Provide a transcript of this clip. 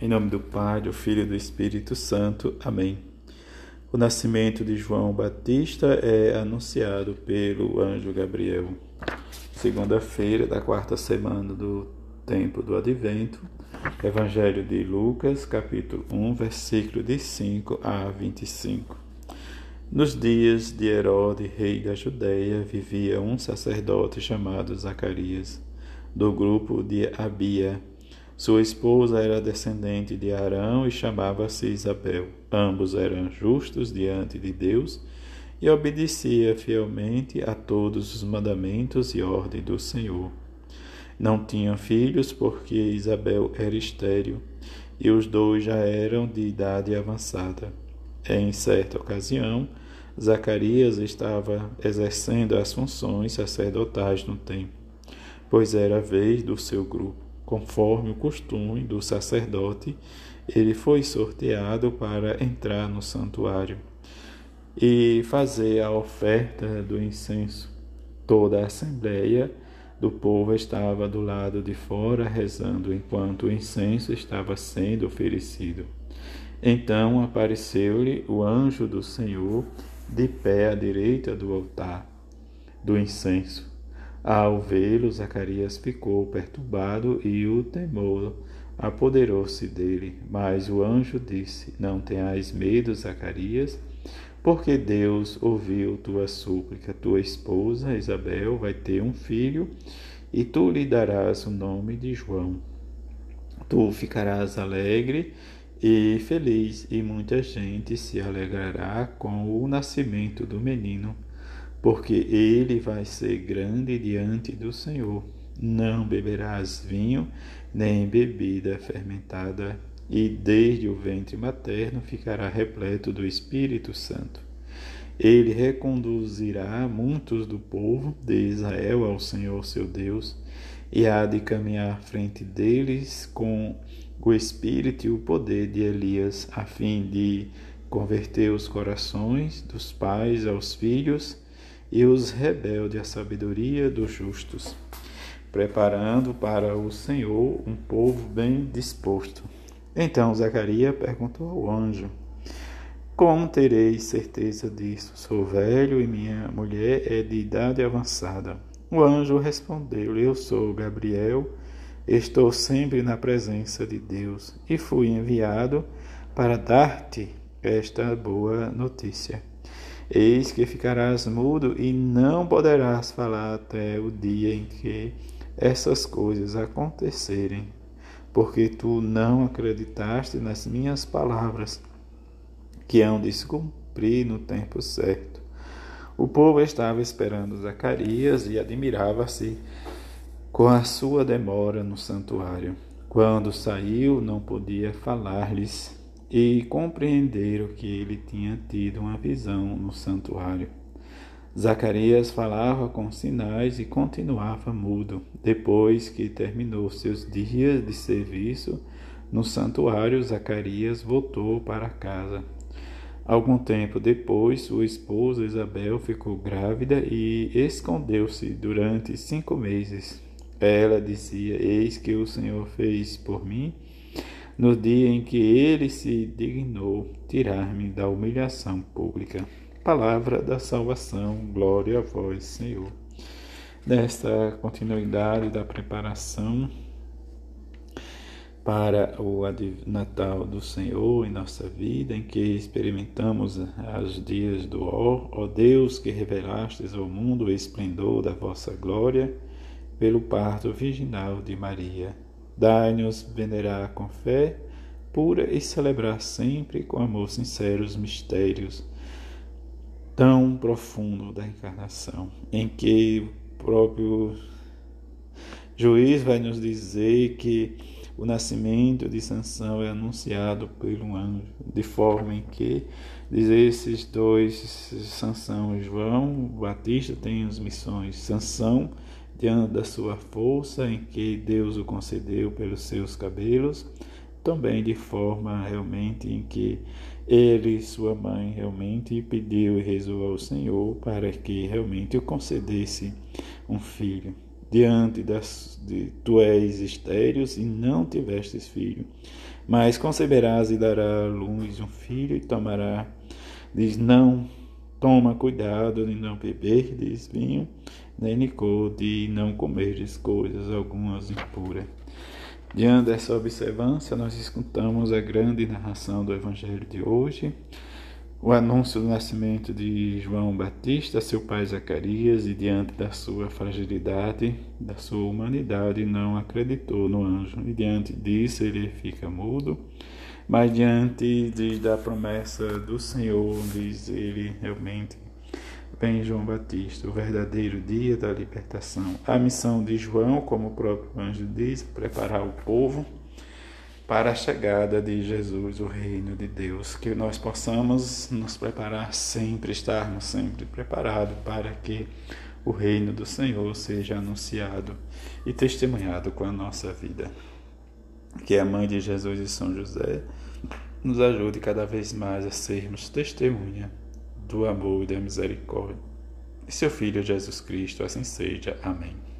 Em nome do Pai, do Filho e do Espírito Santo. Amém. O nascimento de João Batista é anunciado pelo anjo Gabriel. Segunda-feira da quarta semana do tempo do Advento. Evangelho de Lucas, capítulo 1, versículo de 5 a 25. Nos dias de Herodes, rei da Judéia, vivia um sacerdote chamado Zacarias, do grupo de Abia sua esposa era descendente de Arão e chamava-se Isabel. Ambos eram justos diante de Deus e obedecia fielmente a todos os mandamentos e ordem do Senhor. Não tinham filhos porque Isabel era estéril e os dois já eram de idade avançada. Em certa ocasião, Zacarias estava exercendo as funções sacerdotais no templo, pois era a vez do seu grupo. Conforme o costume do sacerdote, ele foi sorteado para entrar no santuário e fazer a oferta do incenso. Toda a assembleia do povo estava do lado de fora rezando enquanto o incenso estava sendo oferecido. Então apareceu-lhe o anjo do Senhor de pé à direita do altar do incenso. Ao vê-lo, Zacarias ficou perturbado e o temor apoderou-se dele. Mas o anjo disse: Não tenhas medo, Zacarias, porque Deus ouviu tua súplica. Tua esposa, Isabel, vai ter um filho e tu lhe darás o nome de João. Tu ficarás alegre e feliz, e muita gente se alegrará com o nascimento do menino porque ele vai ser grande diante do Senhor. Não beberás vinho, nem bebida fermentada, e desde o ventre materno ficará repleto do Espírito Santo. Ele reconduzirá muitos do povo de Israel ao Senhor seu Deus, e há de caminhar à frente deles com o espírito e o poder de Elias, a fim de converter os corações dos pais aos filhos e os rebeldes à sabedoria dos justos, preparando para o Senhor um povo bem disposto. Então Zacarias perguntou ao anjo: Como terei certeza disso? Sou velho e minha mulher é de idade avançada. O anjo respondeu-lhe: Eu sou Gabriel, estou sempre na presença de Deus e fui enviado para dar-te esta boa notícia. Eis que ficarás mudo e não poderás falar até o dia em que essas coisas acontecerem, porque tu não acreditaste nas minhas palavras, que hão de se cumprir no tempo certo. O povo estava esperando Zacarias e admirava-se com a sua demora no santuário. Quando saiu, não podia falar-lhes e compreenderam que ele tinha tido uma visão no santuário. Zacarias falava com sinais e continuava mudo. Depois que terminou seus dias de serviço no santuário, Zacarias voltou para casa. Algum tempo depois, sua esposa Isabel ficou grávida e escondeu-se durante cinco meses. Ela dizia: Eis que o Senhor fez por mim no dia em que ele se dignou tirar-me da humilhação pública. Palavra da salvação, glória a vós, Senhor. Nesta continuidade da preparação para o Natal do Senhor em nossa vida, em que experimentamos os dias do ó, ó Deus que revelastes ao mundo o esplendor da vossa glória, pelo parto virginal de Maria. Dai-nos venerar com fé pura e celebrar sempre com amor sincero os mistérios tão profundo da encarnação, em que o próprio juiz vai nos dizer que o nascimento de Sansão é anunciado pelo anjo, de forma em que diz esses dois, Sansão e João Batista têm as missões. Sansão diante da sua força em que Deus o concedeu pelos seus cabelos, também de forma realmente em que ele, sua mãe, realmente pediu e rezou ao Senhor para que realmente o concedesse um filho. diante das de tu és estéreo e não tivestes filho, mas conceberás e dará à luz um filho e tomará diz não toma cuidado de não beberdes vinho nem licor de não comerdes coisas algumas impuras Diante dessa observância, nós escutamos a grande narração do Evangelho de hoje, o anúncio do nascimento de João Batista, seu pai Zacarias, e diante da sua fragilidade, da sua humanidade, não acreditou no anjo. E diante disso, ele fica mudo, mas diante de, da promessa do Senhor, diz ele realmente vem João Batista, o verdadeiro dia da libertação. A missão de João, como o próprio anjo diz, preparar o povo para a chegada de Jesus, o reino de Deus, que nós possamos nos preparar sempre, estarmos sempre preparados para que o reino do Senhor seja anunciado e testemunhado com a nossa vida. Que a mãe de Jesus e São José nos ajude cada vez mais a sermos testemunha do amor e da misericórdia. E seu Filho Jesus Cristo, assim seja. Amém.